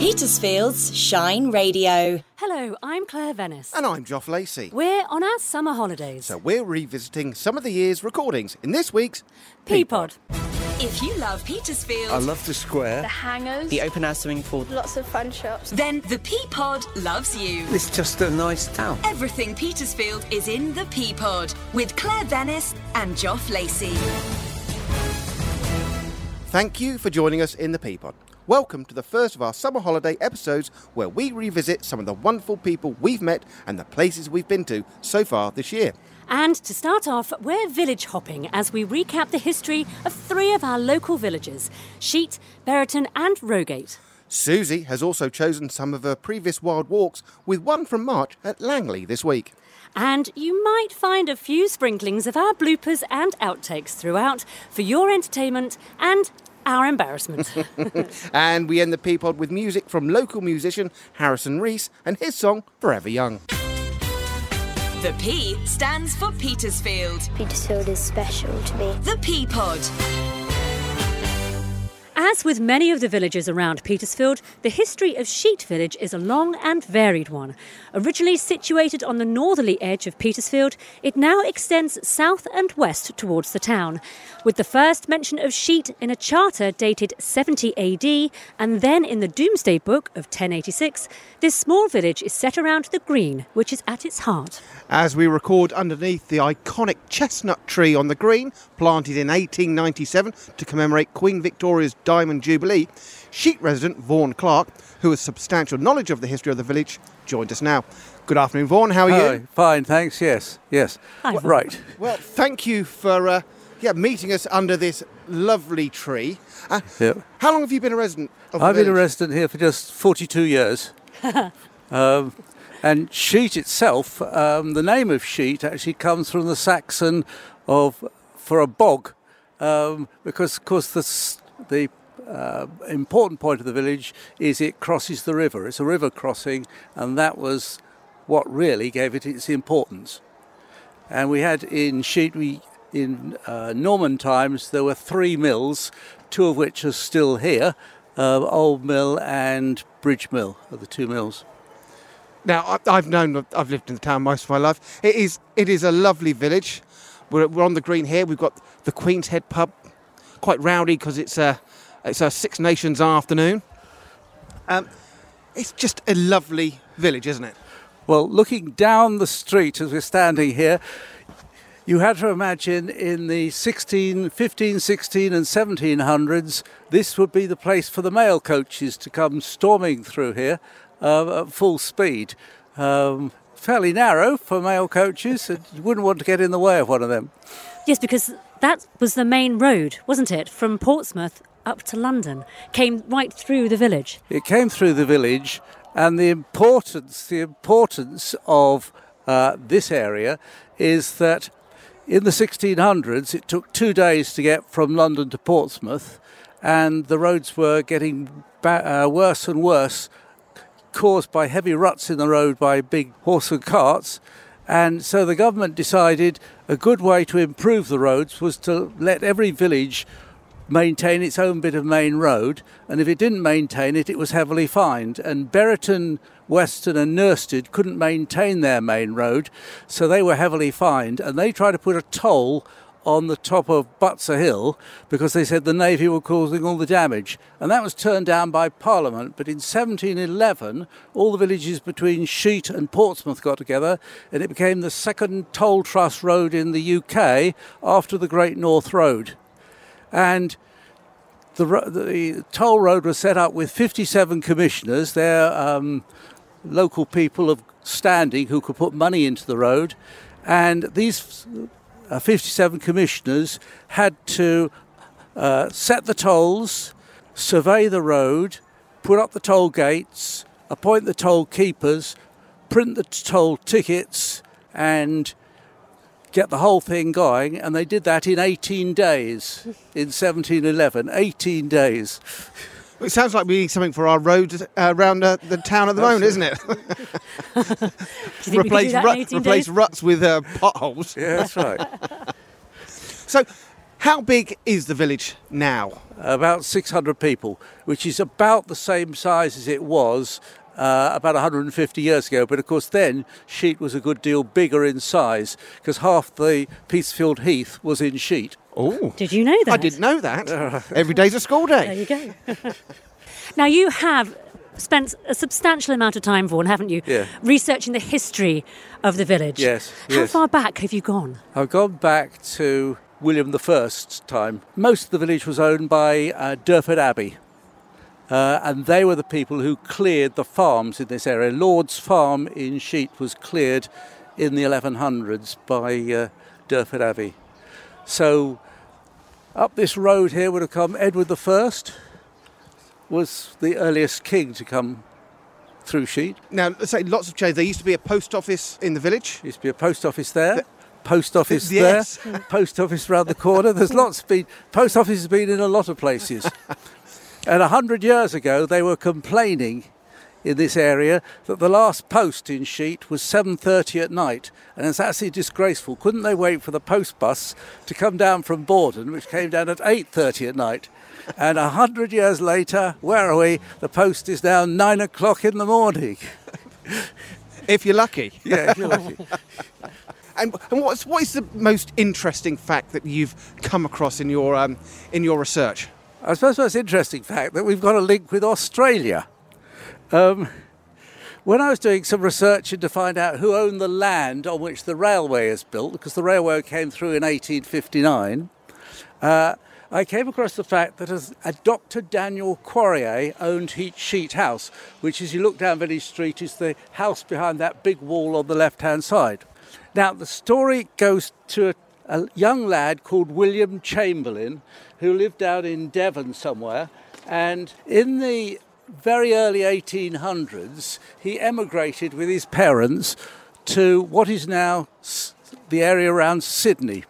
Petersfield's Shine Radio. Hello, I'm Claire Venice. And I'm Joff Lacey. We're on our summer holidays. So we're revisiting some of the year's recordings in this week's P pod. If you love Petersfield, I love the square. The hangers. The open air swimming pool. Lots of fun shops. then the P pod loves you. It's just a nice town. Everything Petersfield is in the P pod with Claire Venice and Joff Lacey. Thank you for joining us in the P pod. Welcome to the first of our summer holiday episodes where we revisit some of the wonderful people we've met and the places we've been to so far this year. And to start off, we're village hopping as we recap the history of three of our local villages Sheet, Buriton, and Rogate. Suzie has also chosen some of her previous Wilde Walks with one from March at Langley this week. And you might find a few sprinklings of our bloopers and outtakes throughout for your entertainment and our embarrassment. And we end the P pod with music from local musician Harrison Rhys and his song Forever Young. The P stands for Petersfield. Petersfield is special to me. The P pod. As with many of the villages around Petersfield, the history of Sheet Village is a long and varied one. Originally situated on the northerly edge of Petersfield, it now extends south and west towards the town, with the first mention of Sheet in a charter dated 70 AD and then in the Domesday Book of 1086. This small village is set around the green, which is at its heart. As we record underneath the iconic chestnut tree on the green, planted in 1897 to commemorate Queen Victoria's Diamond Jubilee, Sheet resident Vaughan Clark, who has substantial knowledge of the history of the village, joined us now. Good afternoon, Vaughan. How are Hi, you? fine, thanks. Yes, yes. Hi, Vaughan. right. Well, thank you for uh, yeah meeting us under this lovely tree. Uh, Yep. How long have you been a resident of I've been a resident here for just 42 years. um, and Sheet itself, um, the name of Sheet actually comes from the Saxon of for a bog, um, because of course the the uh, important point of the village is it crosses the river. It's a river crossing, and that was what really gave it its importance. And we had in Sheet, we in uh, Norman times, there were three mills, two of which are still here. Uh, Old Mill and Bridge Mill are the two mills. Now, I've known, I've lived in the town most of my life. It is, it is a lovely village. We're, we're on the green here. We've got the Queen's Head pub, quite rowdy because it's a, it's a Six Nations afternoon. Um, it's just a lovely village, isn't it? Well, looking down the street as we're standing here, you had to imagine in the 16, 15, 16, and 1700s, this would be the place for the mail coaches to come storming through here uh, at full speed. Um, fairly narrow for mail coaches, and you wouldn't want to get in the way of one of them. Yes, because that was the main road, wasn't it? From Portsmouth up to London. Came right through the village. It came through the village, and the importance the importance of uh, this area is that in the 1600s it took two days to get from London to Portsmouth, and the roads were getting ba- uh, worse and worse, caused by heavy ruts in the road by big horse and carts. And so the government decided a good way to improve the roads was to let every village maintain its own bit of main road, and if it didn't maintain it, it was heavily fined. And Buriton, Weston, and Nursted couldn't maintain their main road, so they were heavily fined. And they tried to put a toll on the top of Butser Hill because they said the Navy were causing all the damage. And that was turned down by Parliament. But in 1711, all the villages between Sheet and Portsmouth got together, and it became the second toll trust road in the UK after the Great North Road and the, the toll road was set up with 57 commissioners. They're um, local people of standing who could put money into the road, and these uh, 57 commissioners had to uh, set the tolls, survey the road, put up the toll gates, appoint the toll keepers, print the toll tickets, and get the whole thing going, and they did that in 18 days in 1711. 18 days. It sounds like we need something for our roads uh, around uh, the town at the moment, isn't it? Do you think we could do replace that rut- replace ruts with uh, potholes. Yeah, that's right. So, How big is the village now? About 600 people, which is about the same size as it was uh, about 150 years ago. But of course, then Sheet was a good deal bigger in size because half the Petersfield Heath was in Sheet. Oh, Did you know that? I didn't know that. Every day's a school day. There you go. now you have spent a substantial amount of time, Vaughan, haven't you? Yeah. Researching the history of the village. Yes, How yes. far back have you gone? I've gone back to William I's time. Most of the village was owned by uh, Durford Abbey. Uh, and they were the people who cleared the farms in this area. Lord's Farm in Sheet was cleared in the 1100s by uh, Durford Abbey. So up this road here would have come Edward I, was the earliest king to come through Sheet. Now, let's say lots of change. There used to be a post office in the village. Used to be a post office there. Post office Yes. there, post office round the corner. There's lots been post office has been in a lot of places. and a hundred years ago, they were complaining in this area that the last post in Sheet was 7:30 at night, and it's actually disgraceful. Couldn't they wait for the post bus to come down from Bordon, which came down at 8:30 at night? And a hundred years later, where are we? The post is now nine o'clock in the morning. If you're lucky. Yeah, if you're lucky. And, and what's what is the most interesting fact that you've come across in your um, in your research? I suppose the most interesting fact that we've got a link with Australia. Um, when I was doing some research to find out who owned the land on which the railway is built, because the railway came through in 1859, uh, I came across the fact that a Dr. Daniel Quarrier owned Heat Sheet House, which, as you look down Village Street, is the house behind that big wall on the left hand side. Now, the story goes to a, a young lad called William Chamberlain who lived down in Devon somewhere, and in the very early 1800s, he emigrated with his parents to what is now the area around Sydney.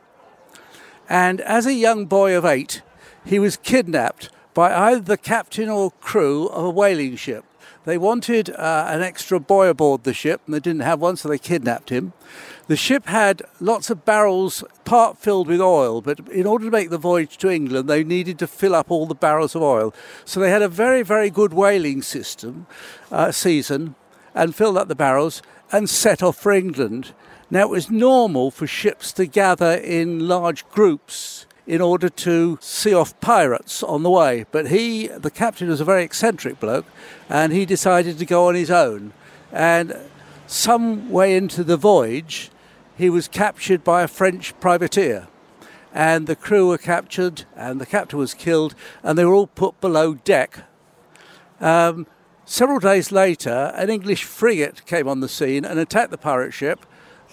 And as a young boy of eight, he was kidnapped by either the captain or crew of a whaling ship. They wanted uh, an extra boy aboard the ship, and they didn't have one, so they kidnapped him. The ship had lots of barrels, part filled with oil, but in order to make the voyage to England, they needed to fill up all the barrels of oil. So they had a very, very good whaling system, uh, season, and filled up the barrels and set off for England. Now, it was normal for ships to gather in large groups in order to see off pirates on the way. But he, the captain, was a very eccentric bloke, and he decided to go on his own. And some way into the voyage, he was captured by a French privateer. And the crew were captured, and the captain was killed, and they were all put below deck. Um, several days later, an English frigate came on the scene and attacked the pirate ship.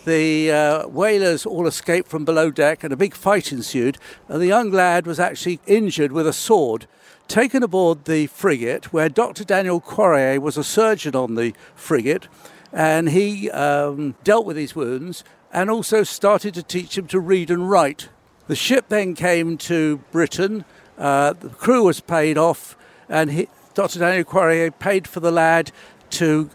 The uh, whalers all escaped from below deck, and a big fight ensued. And the young lad was actually injured with a sword, taken aboard the frigate, where Dr. Daniel Quarrier was a surgeon on the frigate, and he um, dealt with his wounds and also started to teach him to read and write. The ship then came to Britain. Uh, the crew was paid off, and he, Dr. Daniel Quarrier paid for the lad to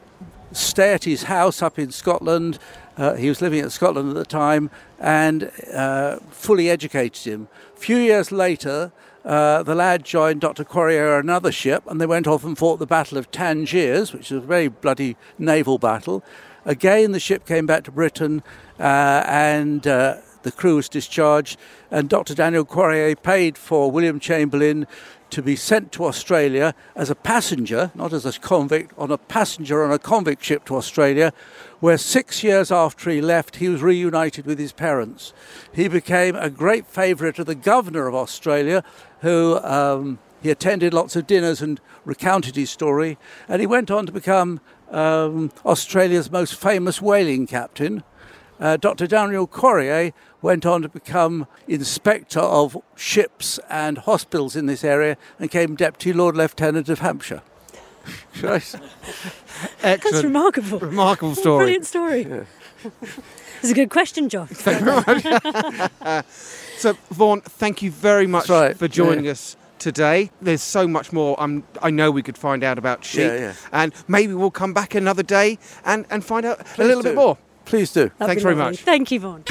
stay at his house up in Scotland. Uh, he was living in Scotland at the time and uh, fully educated him. A few years later, uh, the lad joined Dr. Quarrier on another ship and they went off and fought the Battle of Tangiers, which was a very bloody naval battle. Again, the ship came back to Britain uh, and uh, the crew was discharged, and Dr. Daniel Quarrier paid for William Chamberlain to be sent to Australia as a passenger, not as a convict, on a passenger on a convict ship to Australia, where six years after he left, he was reunited with his parents. He became a great favourite of the governor of Australia, who um, he attended lots of dinners and recounted his story, and he went on to become um, Australia's most famous whaling captain. Uh, Dr. Daniel Quarrier went on to become inspector of ships and hospitals in this area and became Deputy Lord Lieutenant of Hampshire. That's remarkable. Remarkable story. Brilliant story. It's a good question, Josh. So, Vaughan, thank you very much right, for joining yeah. us today. There's so much more I'm, I know we could find out about Sheet. Yeah, yeah. And maybe we'll come back another day and, and find out a Please little bit more. Please do. That'd Thanks very lovely. much. Thank you, Vaughan.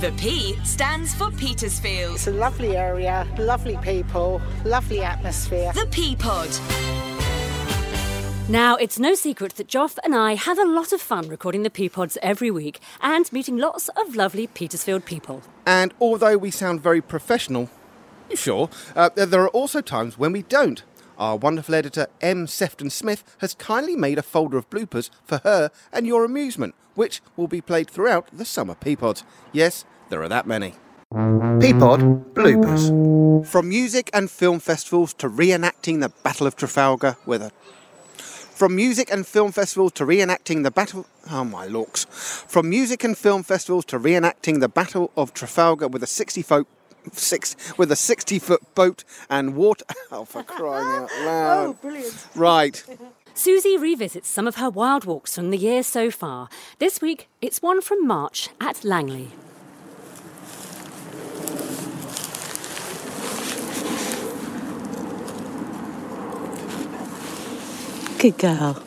The P stands for Petersfield. It's a lovely area, lovely people, lovely atmosphere. The P pod. Now, it's no secret that Joff and I have a lot of fun recording the P pods every week and meeting lots of lovely Petersfield people. And although we sound very professional, sure, uh, there are also times when we don't. Our wonderful editor M. Sefton Smith has kindly made a folder of bloopers for her and your amusement, which will be played throughout the summer P pods. Yes, there are that many. P pod bloopers. From music and film festivals to reenacting the Battle of Trafalgar with a from music and film festivals to reenacting the battle. Oh my looks! From music and film festivals to reenacting the Battle of Trafalgar with a 60 foot. Six with a sixty-foot boat and water. Oh, for crying out oh, loud! Oh, brilliant! Right, Suzie revisits some of her Wilde Walks from the year so far. This week, it's one from March at Langley. Good girl.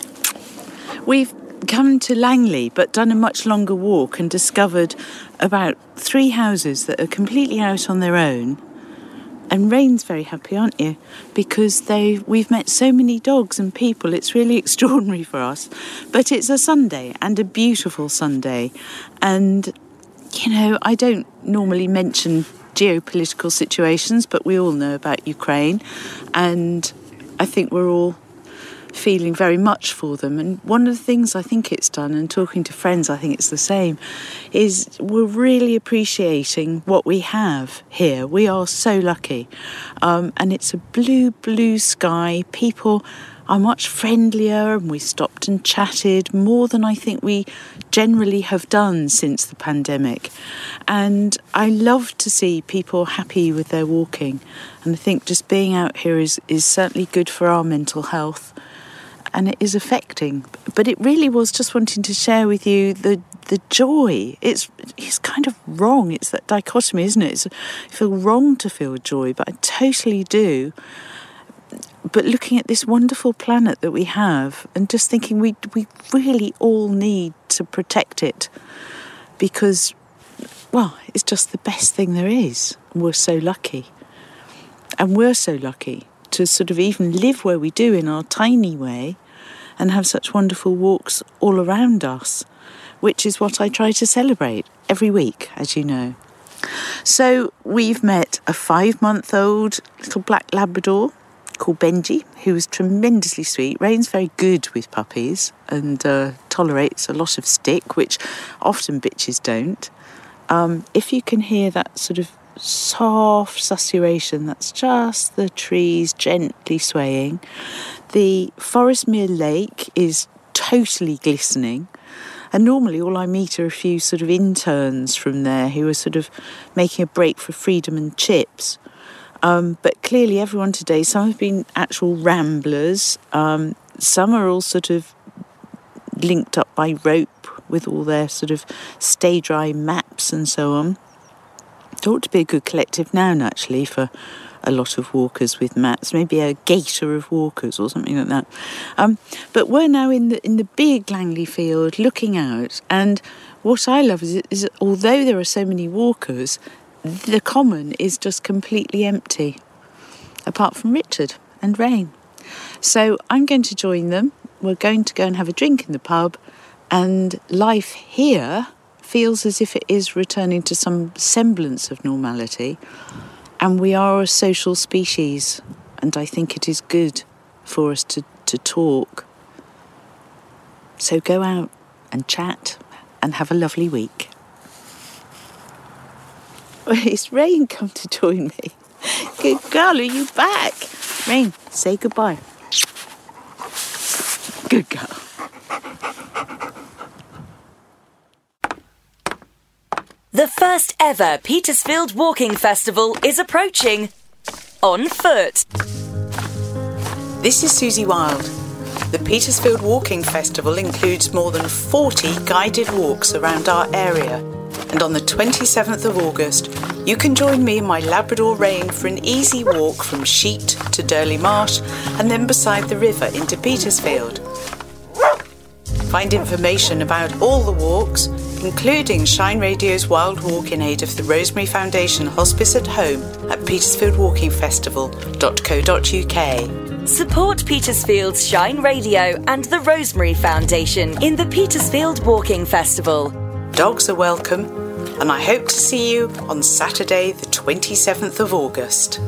We've come to Langley but done a much longer walk and discovered about three houses that are completely out on their own. And Rain's very happy, aren't you? Because they we've met so many dogs and people. It's really extraordinary for us. But it's a Sunday and a beautiful Sunday. And you know, I don't normally mention geopolitical situations, but we all know about Ukraine and I think we're all feeling very much for them. And one of the things I think it's done, and talking to friends, I think it's the same, is we're really appreciating what we have here. We are so lucky. Um, and it's a blue, blue sky. People are much friendlier, and we stopped and chatted more than I think we generally have done since the pandemic. And I love to see people happy with their walking. And I think just being out here is, is certainly good for our mental health and it is affecting. But it really was just wanting to share with you the the joy. It's it's kind of wrong. It's that dichotomy, isn't it? It's, I feel wrong to feel joy, but I totally do. But looking at this wonderful planet that we have, and just thinking we we really all need to protect it, because, well, it's just the best thing there is. We're so lucky, and we're so lucky to sort of even live where we do in our tiny way and have such wonderful walks all around us, which is what I try to celebrate every week, as you know. So we've met a five month old little black Labrador called Benji, who is tremendously sweet. Rain's very good with puppies and uh, tolerates a lot of stick, which often bitches don't. Um, if you can hear that sort of soft susurration, that's just the trees gently swaying. The Forestmere Lake is totally glistening. And normally, all I meet are a few sort of interns from there who are sort of making a break for freedom and chips. Um, but clearly, everyone today, some have been actual ramblers, um, some are all sort of linked up by rope with all their sort of stay dry maps and so on. It ought to be a good collective noun, actually, for a lot of walkers with mats, maybe a gator of walkers or something like that. Um, but we're now in the in the big Langley field, looking out, and what I love is, is although there are so many walkers, the common is just completely empty, apart from Richard and Rain. So I'm going to join them. We're going to go and have a drink in the pub, and life here feels as if it is returning to some semblance of normality. And we are a social species, and I think it is good for us to, to talk. So go out and chat and have a lovely week. It's Rain come to join me. Good girl, are you back? Rain, say goodbye. Good girl. The first ever Petersfield Walking Festival is approaching. On foot. This is Suzie Wilde. The Petersfield Walking Festival includes more than 40 guided walks around our area. And on the 27th of August, you can join me in my Labrador Rain for an easy walk from Sheet to Durley Marsh and then beside the river into Petersfield. Find information about all the walks, including Shine Radio's Wilde Walk in aid of the Rosemary Foundation Hospice at Home at petersfieldwalkingfestival.co.uk. Support Petersfield's Shine Radio and the Rosemary Foundation in the Petersfield Walking Festival. Dogs are welcome, and I hope to see you on Saturday, the 27th of August.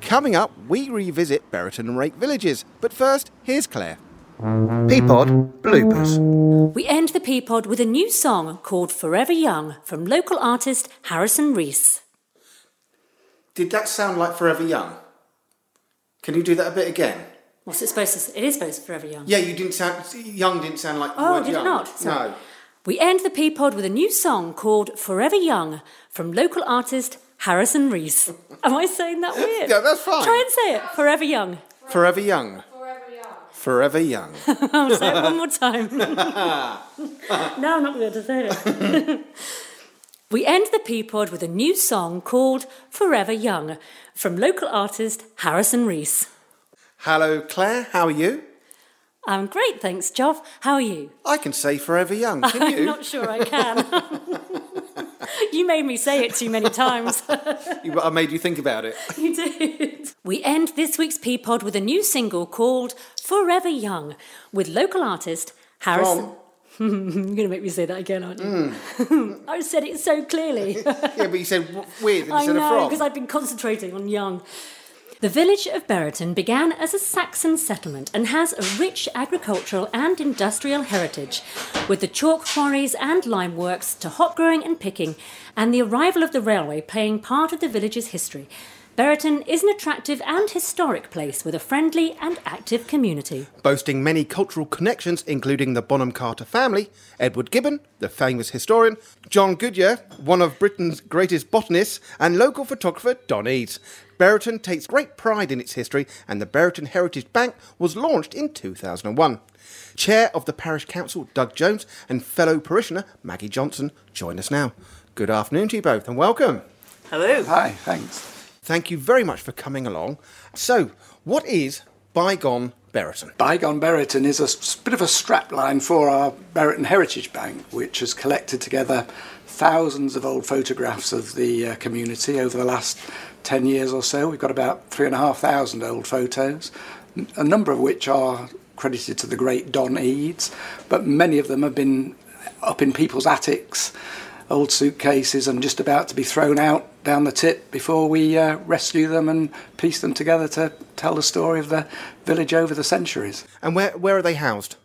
Coming up, we revisit Buriton and Rake villages. But first, here's Claire. P pod bloopers. We end the P pod with a new song called Forever Young from local artist Harrison Rhys. Did that sound like Forever Young? Can you do that a bit again? What's it supposed to? It is supposed to be Forever Young. Yeah, you didn't sound. Young didn't sound like. Oh, word did it not? Sorry. No. We end the P pod with a new song called Forever Young from local artist Harrison Rhys. Am I saying that weird? Yeah, that's fine. Try and say it. Forever Young. Forever Young. Forever Young. I'll say it one more time. no, I'm not going to say it. we end the P pod with a new song called Forever Young from local artist Harrison Rhys. Hello, Claire. How are you? I'm great, thanks, Joff. How are you? I can say Forever Young. Can I'm you? not sure I can. you made me say it too many times. I made you think about it. you did. We end this week's P pod with a new single called Forever Young with local artist Harrison. You're going to make me say that again, aren't you? Mm. I said it so clearly. Yeah, but you said with I instead know, of because. I've been concentrating on young. The village of Buriton began as a Saxon settlement and has a rich agricultural and industrial heritage, with the chalk quarries and lime works to hop growing and picking, and the arrival of the railway playing part of the village's history. Buriton is an attractive and historic place with a friendly and active community. Boasting many cultural connections, including the Bonham Carter family, Edward Gibbon, the famous historian, John Goodyer, one of Britain's greatest botanists, and local photographer Don Eads. Buriton takes great pride in its history, and the Buriton Heritage Bank was launched in 2001. Chair of the Parish Council, Doug Jones, and fellow parishioner, Maggie Johnson, join us now. Good afternoon to you both, and welcome. Hello. Hi, thanks. Thank you very much for coming along. So, what is Bygone Buriton? Bygone Buriton is a bit of a strapline for our Buriton Heritage Bank, which has collected together thousands of old photographs of the uh, community over the last 10 years or so. We've got about 3,500 old photos, a number of which are credited to the great Don Eads, but many of them have been up in people's attics, old suitcases, and just about to be thrown out down the tip before we uh, rescue them and piece them together to tell the story of the village over the centuries. And where, where are they housed?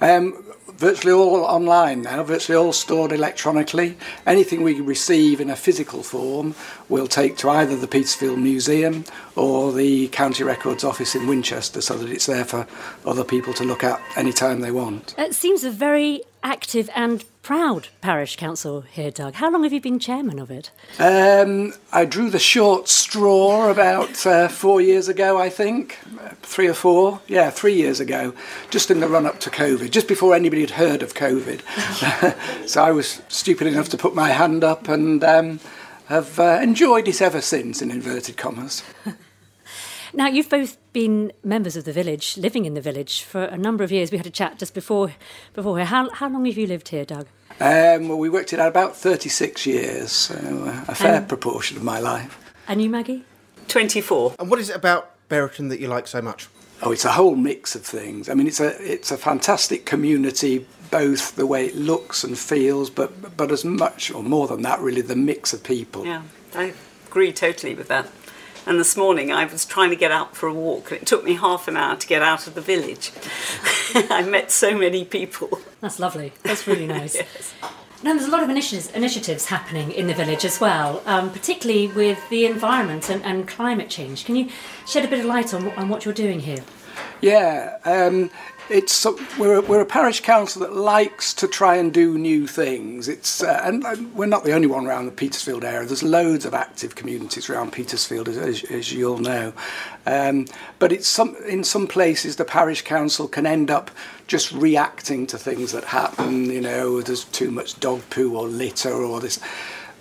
Um, virtually all online now, virtually all stored electronically. Anything we receive in a physical form, we'll take to either the Petersfield Museum or the County Records Office in Winchester so that it's there for other people to look at anytime they want. It seems a very active and proud parish council here, Doug. How long have you been chairman of it? Um, I drew the short straw about uh, four years ago, I think. Three or four? Yeah, three years ago, just in the run up to COVID, just before anybody had heard of COVID. so I was stupid enough to put my hand up and um, have uh, enjoyed it ever since, in inverted commas. Now, you've both been members of the village, living in the village for a number of years. We had a chat just before, before here. How, how long have you lived here, Doug? Um, well, we worked it out about 36 years, so uh, a fair And- proportion of my life. And you, Maggie? 24. And what is it about Buriton that you like so much? Oh, it's a whole mix of things. I mean, it's a it's a fantastic community, both the way it looks and feels, but but as much or more than that, really, the mix of people. Yeah, I agree totally with that. And this morning I was trying to get out for a walk, and it took me half an hour to get out of the village. I met so many people. That's lovely. That's really nice. Now, there's a lot of initiatives, initiatives happening in the village as well, um, particularly with the environment and, and climate change. Can you shed a bit of light on, on what you're doing here? Yeah, um, it's we're a, we're a parish council that likes to try and do new things. It's uh, and, we're not the only one around the Petersfield area. There's loads of active communities around Petersfield, as, as, as you all know. Um, but it's some in some places the parish council can end up just reacting to things that happen. You know, there's too much dog poo or litter or this.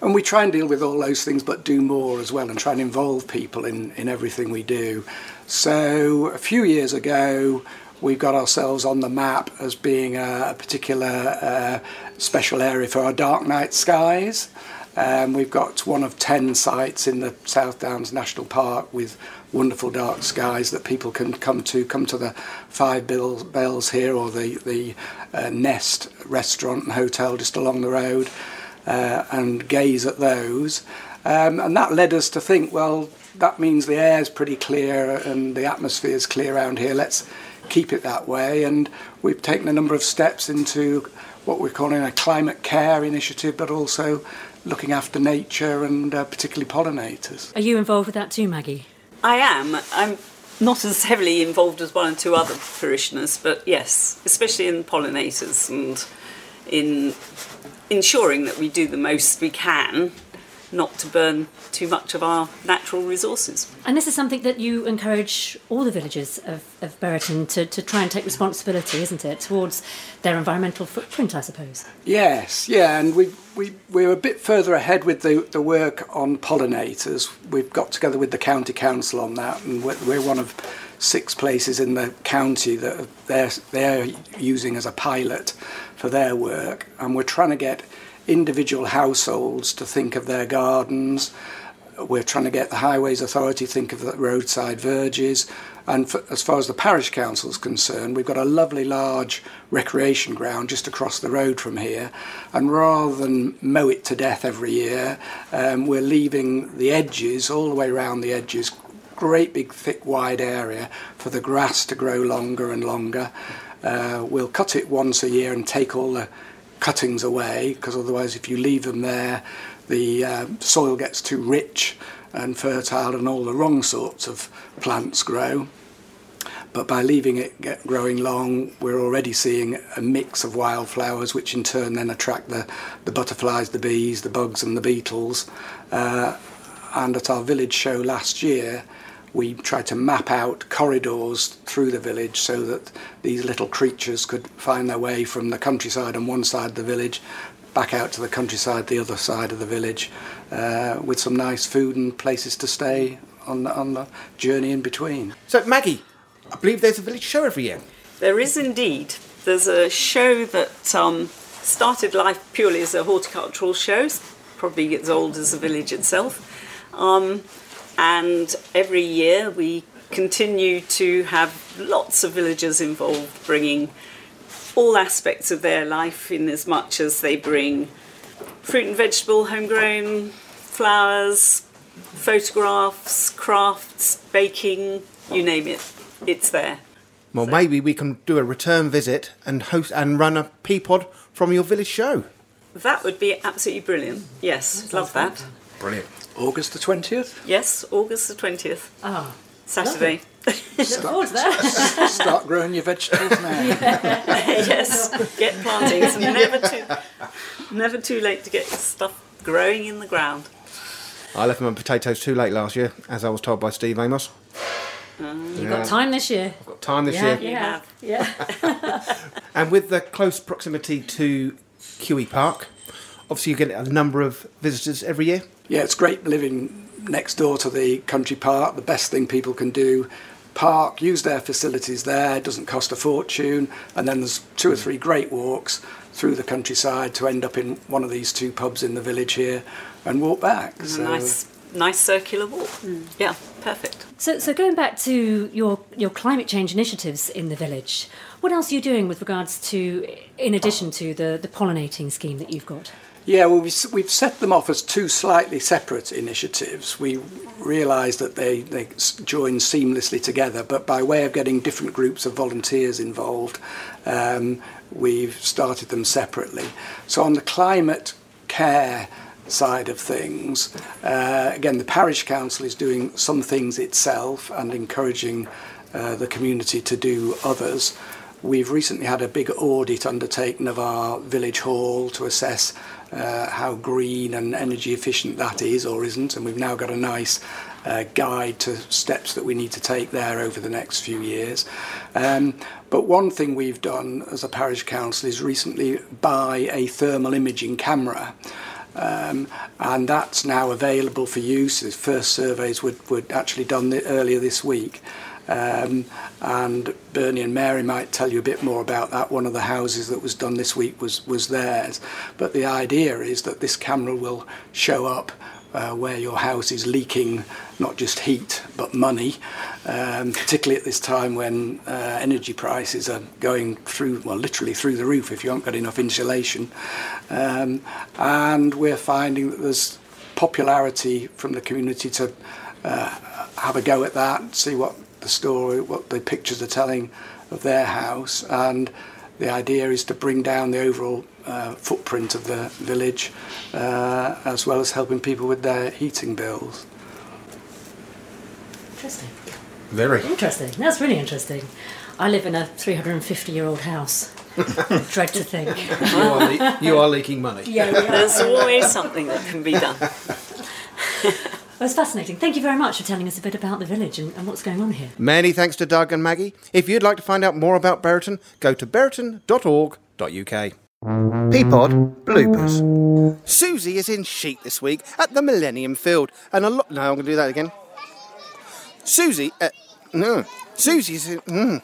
And we try and deal with all those things, but do more as well and try and involve people in, in everything we do. So a few years ago, we've got ourselves on the map as being a, a particular uh, special area for our dark night skies. Um, we've got one of 10 sites in the South Downs National Park with wonderful dark skies that people can come to. Come to the Five Bells here or the, the uh, Nest restaurant and hotel just along the road uh, and gaze at those. Um, and that led us to think, well, that means the air's pretty clear and the atmosphere's clear around here. Let's keep it that way. And we've taken a number of steps into what we're calling a climate care initiative, but also looking after nature and uh, particularly pollinators. Are you involved with that too, Maggie? I am. I'm not as heavily involved as one or two other parishioners, but yes, especially in pollinators and in ensuring that we do the most we can not to burn too much of our natural resources. And this is something that you encourage all the villagers of, of Buriton to, to try and take responsibility, isn't it, towards their environmental footprint, I suppose? Yes, yeah, and we, we, we're a bit further ahead with the, the work on pollinators. We've got together with the County Council on that, and we're, we're one of six places in the county that they're, they're using as a pilot for their work, and we're trying to get individual households to think of their gardens. We're trying to get the Highways Authority to think of the roadside verges. And for, as far as the parish council is concerned, we've got a lovely large recreation ground just across the road from here. And rather than mow it to death every year, um, we're leaving the edges, all the way around the edges, great big thick wide area for the grass to grow longer and longer. Uh, we'll cut it once a year and take all the cuttings away because otherwise if you leave them there the uh, soil gets too rich and fertile and all the wrong sorts of plants grow. But by leaving it get growing long we're already seeing a mix of wildflowers which in turn then attract the, the butterflies the bees the bugs and the beetles. Uh, and at our village show last year we tried to map out corridors through the village so that these little creatures could find their way from the countryside on one side of the village back out to the countryside the other side of the village uh, with some nice food and places to stay on the, on the journey in between. So, Maggie, I believe there's a village show every year. There is indeed. There's a show that um, started life purely as a horticultural show, probably as old as the village itself. Um, and every year we continue to have lots of villagers involved, bringing all aspects of their life in as much as they bring fruit and vegetable, homegrown, flowers, photographs, crafts, baking, you name it, it's there. Well, maybe we can do a return visit and host and run a P pod from your village show. That would be absolutely brilliant. Yes, love that. Brilliant. August the 20th? Yes, August the 20th. Ah, Saturday. look forward to that. Start growing your vegetables now. yes, get planting. It's never too, never too late to get stuff growing in the ground. I left my potatoes too late last year, as I was told by Steve Amos. You've got time this year. I've got time this Yeah, year. you have. Yeah. And with the close proximity to QE Park, obviously you get a number of visitors every year. Yeah, it's great living next door to the country park. The best thing people can do park, use their facilities there, it doesn't cost a fortune, and then there's two or three great walks through the countryside to end up in one of these two pubs in the village here and walk back. Mm, it's a nice, nice circular walk. Mm. Yeah, perfect. So, so going back to your, your climate change initiatives in the village, what else are you doing with regards to, in addition to the, the pollinating scheme that you've got? Yeah, well, we've set them off as two slightly separate initiatives. We realised that they, they join seamlessly together, but by way of getting different groups of volunteers involved, um, we've started them separately. So on the climate care side of things, uh, again, the parish council is doing some things itself and encouraging uh, the community to do others. We've recently had a big audit undertaken of our village hall to assess uh, how green and energy efficient that is or isn't, and we've now got a nice uh, guide to steps that we need to take there over the next few years. Um, but one thing we've done as a parish council is recently buy a thermal imaging camera. Um, and that's now available for use. The first surveys were, were actually done the, earlier this week. Um, and Bernie and Mary might tell you a bit more about that. One of the houses that was done this week was, was theirs. But the idea is that this camera will show up uh, where your house is leaking not just heat but money, um, particularly at this time when uh, energy prices are going through, well, literally through the roof if you haven't got enough insulation. Um, and we're finding that there's popularity from the community to uh, have a go at that, see what the story, what the pictures are telling of their house, and the idea is to bring down the overall uh, footprint of the village, uh, as well as helping people with their heating bills. Interesting. Very. Interesting. That's really interesting. I live in a 350 year old house. Dread to think. You are, le- you are leaking money. Yeah, we are. There's always something that can be done. That's fascinating. Thank you very much for telling us a bit about the village and, and what's going on here. Many thanks to Doug and Maggie. If you'd like to find out more about Buriton, go to buriton.org.uk. Peapod bloopers. Suzie is in Sheet this week at the Millennium Field, and a lot. No, I'm going to do that again. Suzie, uh, no, Suzie's in. Mm.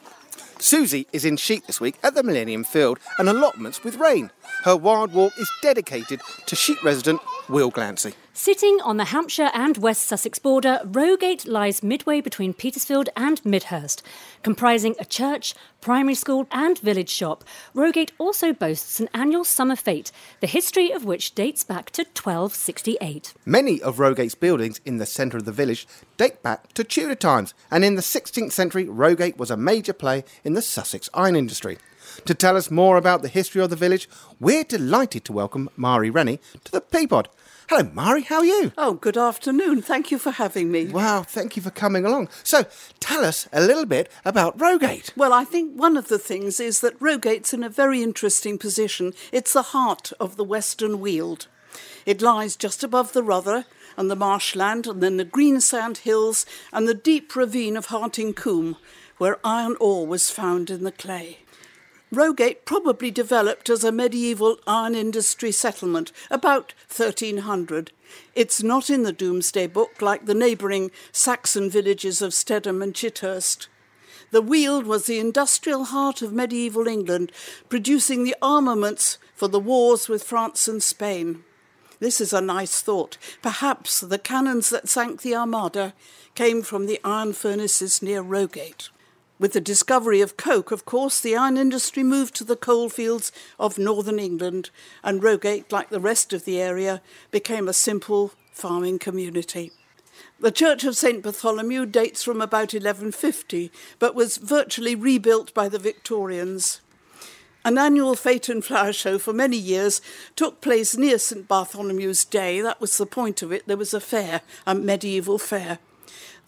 Suzie is in Sheet this week at the Millennium Field, and allotments with rain. Her wild walk is dedicated to Sheet resident Will Glancy. Sitting on the Hampshire and West Sussex border, Rogate lies midway between Petersfield and Midhurst. Comprising a church, primary school, and village shop, Rogate also boasts an annual summer fete, the history of which dates back to 1268. Many of Rogate's buildings in the centre of the village date back to Tudor times, and in the 16th century, Rogate was a major player in the Sussex iron industry. To tell us more about the history of the village, we're delighted to welcome Mari Rennie to the P pod. Hello, Mari, how are you? Oh, good afternoon. Thank you for having me. Wow, thank you for coming along. So, tell us a little bit about Rogate. Well, I think one of the things is that Rogate's in a very interesting position. It's the heart of the Western Weald. It lies just above the Rother and the marshland, and then the green sand hills and the deep ravine of Harting Combe, where iron ore was found in the clay. Rogate probably developed as a medieval iron industry settlement about 1300. It's not in the Domesday Book like the neighbouring Saxon villages of Stedham and Chithurst. The Weald was the industrial heart of medieval England, producing the armaments for the wars with France and Spain. This is a nice thought. Perhaps the cannons that sank the Armada came from the iron furnaces near Rogate. With the discovery of coke, of course, the iron industry moved to the coalfields of northern England, and Rogate, like the rest of the area, became a simple farming community. The Church of St. Bartholomew dates from about 1150, but was virtually rebuilt by the Victorians. An annual fete and flower show for many years took place near St. Bartholomew's Day. That was the point of it. There was a fair, a medieval fair.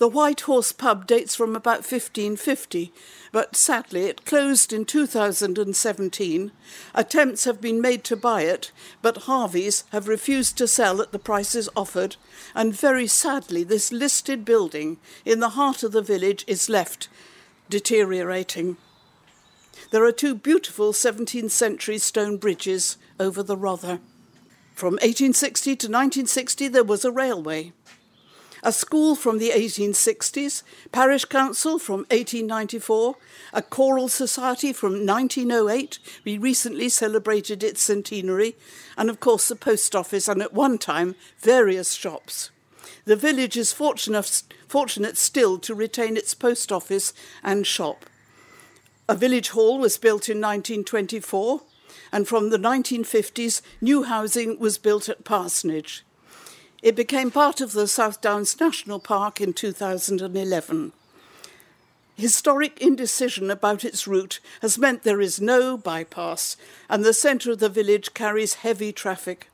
The White Horse pub dates from about 1550, but sadly it closed in 2017. Attempts have been made to buy it, but Harveys have refused to sell at the prices offered, and very sadly, this listed building in the heart of the village is left deteriorating. There are two beautiful 17th century stone bridges over the Rother. From 1860 to 1960, there was a railway a school from the 1860s, parish council from 1894, a choral society from 1908. We recently celebrated its centenary, and of course the post office, and at one time various shops. The village is fortunate, fortunate still to retain its post office and shop. A village hall was built in 1924, and from the 1950s, new housing was built at Parsonage. It became part of the South Downs National Park in 2011. Historic indecision about its route has meant there is no bypass, and the centre of the village carries heavy traffic.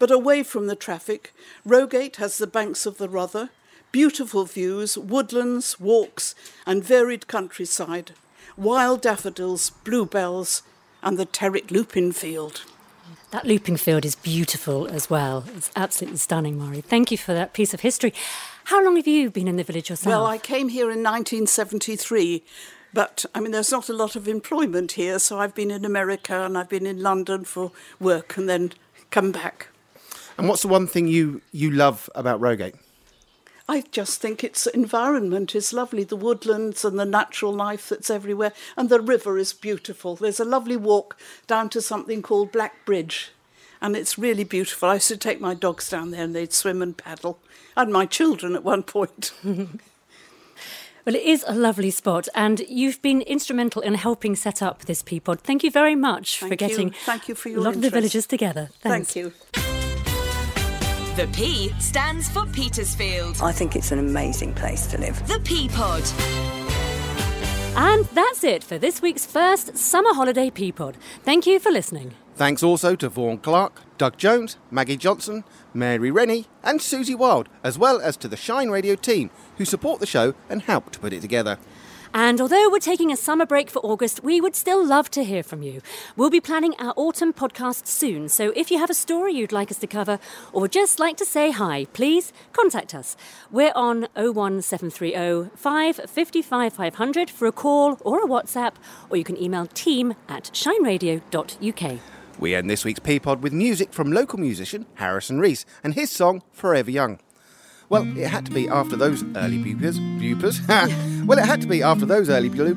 But away from the traffic, Rogate has the banks of the Rother, beautiful views, woodlands, walks, and varied countryside, wild daffodils, bluebells, and the Terwick Lupin Field. That lupin field is beautiful as well. It's absolutely stunning, Mari. Thank you for that piece of history. How long have you been in the village yourself? Well, I came here in 1973, but I mean, there's not a lot of employment here, so I've been in America and I've been in London for work and then come back. And what's the one thing you, you love about Rogate? I just think its environment is lovely. The woodlands and the natural life that's everywhere, and the river is beautiful. There's a lovely walk down to something called Black Bridge, and it's really beautiful. I used to take my dogs down there and they'd swim and paddle, and my children at one point. Well, it is a lovely spot, and you've been instrumental in helping set up this P pod. Thank you very much Thank for getting you. Thank you for your a lot of the villagers together. Thanks. Thank you. The P stands for Petersfield. I think it's an amazing place to live. The P pod. And that's it for this week's first summer holiday P pod. Thank you for listening. Thanks also to Vaughan Clark, Doug Jones, Maggie Johnson, Mary Rennie, and Suzie Wilde, as well as to the Shine Radio team who support the show and help to put it together. And although we're taking a summer break for August, we would still love to hear from you. We'll be planning our autumn podcast soon, so if you have a story you'd like us to cover or just like to say hi, please contact us. We're on 01730 555 500 for a call or a WhatsApp, or you can email team at shineradio.uk. We end this week's P pod with music from local musician Harrison Rhys and his song Forever Young. Well, it had to be after those early bloopers. Bloopers? well, it had to be after those early bloop.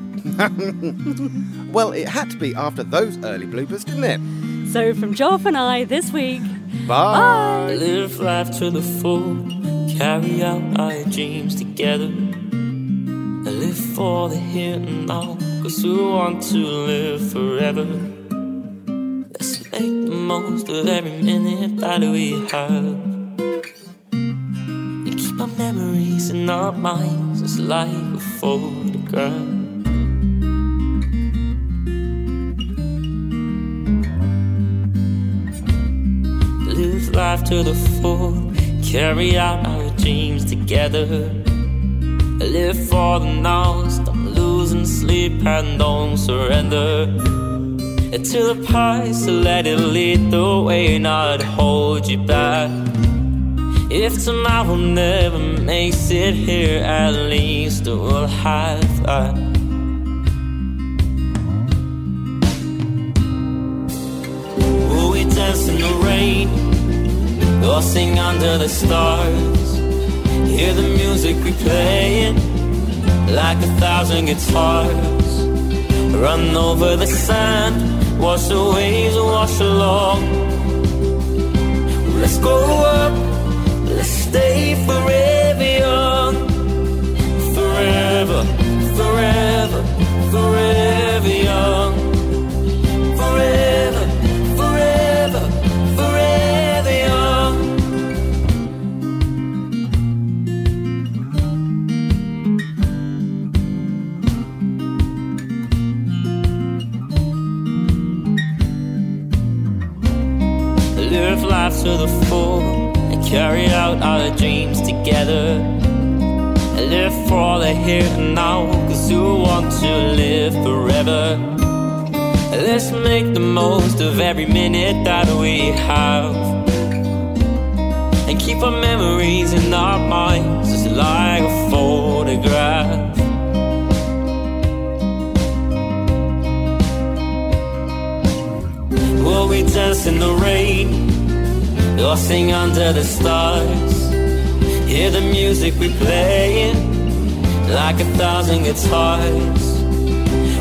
well, it had to be after those early bloopers, didn't it? So from Joff and I this week, Bye. Live life to the full, carry out our dreams together. And live for the here and now, cause we want to live forever. Let's make the most of every minute that we have. And our memories in our minds, it's like a photograph. Live life to the full, carry out our dreams together. Live for the now, stop losing sleep and don't surrender. To the past, let it lead the way, not hold you back. If tomorrow never makes it here, at least we'll have that. Will we dance in the rain or sing under the stars? Hear the music we playing like a thousand guitars. Run over the sand, wash the waves, wash along. Let's go up, stay forever young. Forever, forever, forever young. Forever, forever, forever young. Live life to the full carry out our dreams together. Live for the here and now, cause we want to live forever. Let's make the most of every minute that we have. And keep our memories in our minds just like a photograph. Will we dance in the rain or sing under the stars? Hear the music we playing like a thousand guitars.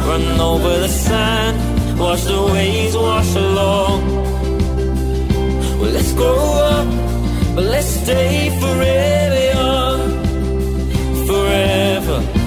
Run over the sand, watch the waves wash along. Well, let's grow up, but let's stay forever young. Forever, forever,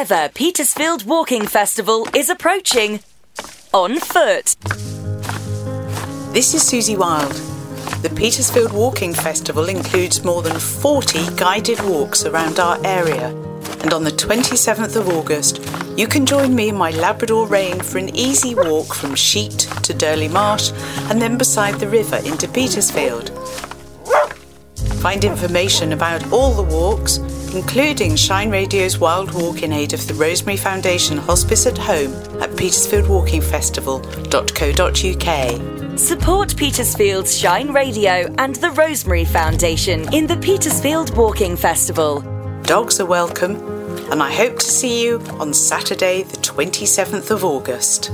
ever Petersfield Walking Festival is approaching on foot. This is Suzie Wilde. The Petersfield Walking Festival includes more than 40 guided walks around our area. And on the 27th of August, you can join me in my Labrador Rain for an easy walk from Sheet to Durleighmarsh and then beside the river into Petersfield. Find information about all the walks, including Shine Radio's Wilde Walk in aid of the Rosemary Foundation Hospice at Home at petersfieldwalkingfestival.co.uk. Support Petersfield's Shine Radio and the Rosemary Foundation in the Petersfield Walking Festival. Dogs are welcome, and I hope to see you on Saturday, the 27th of August.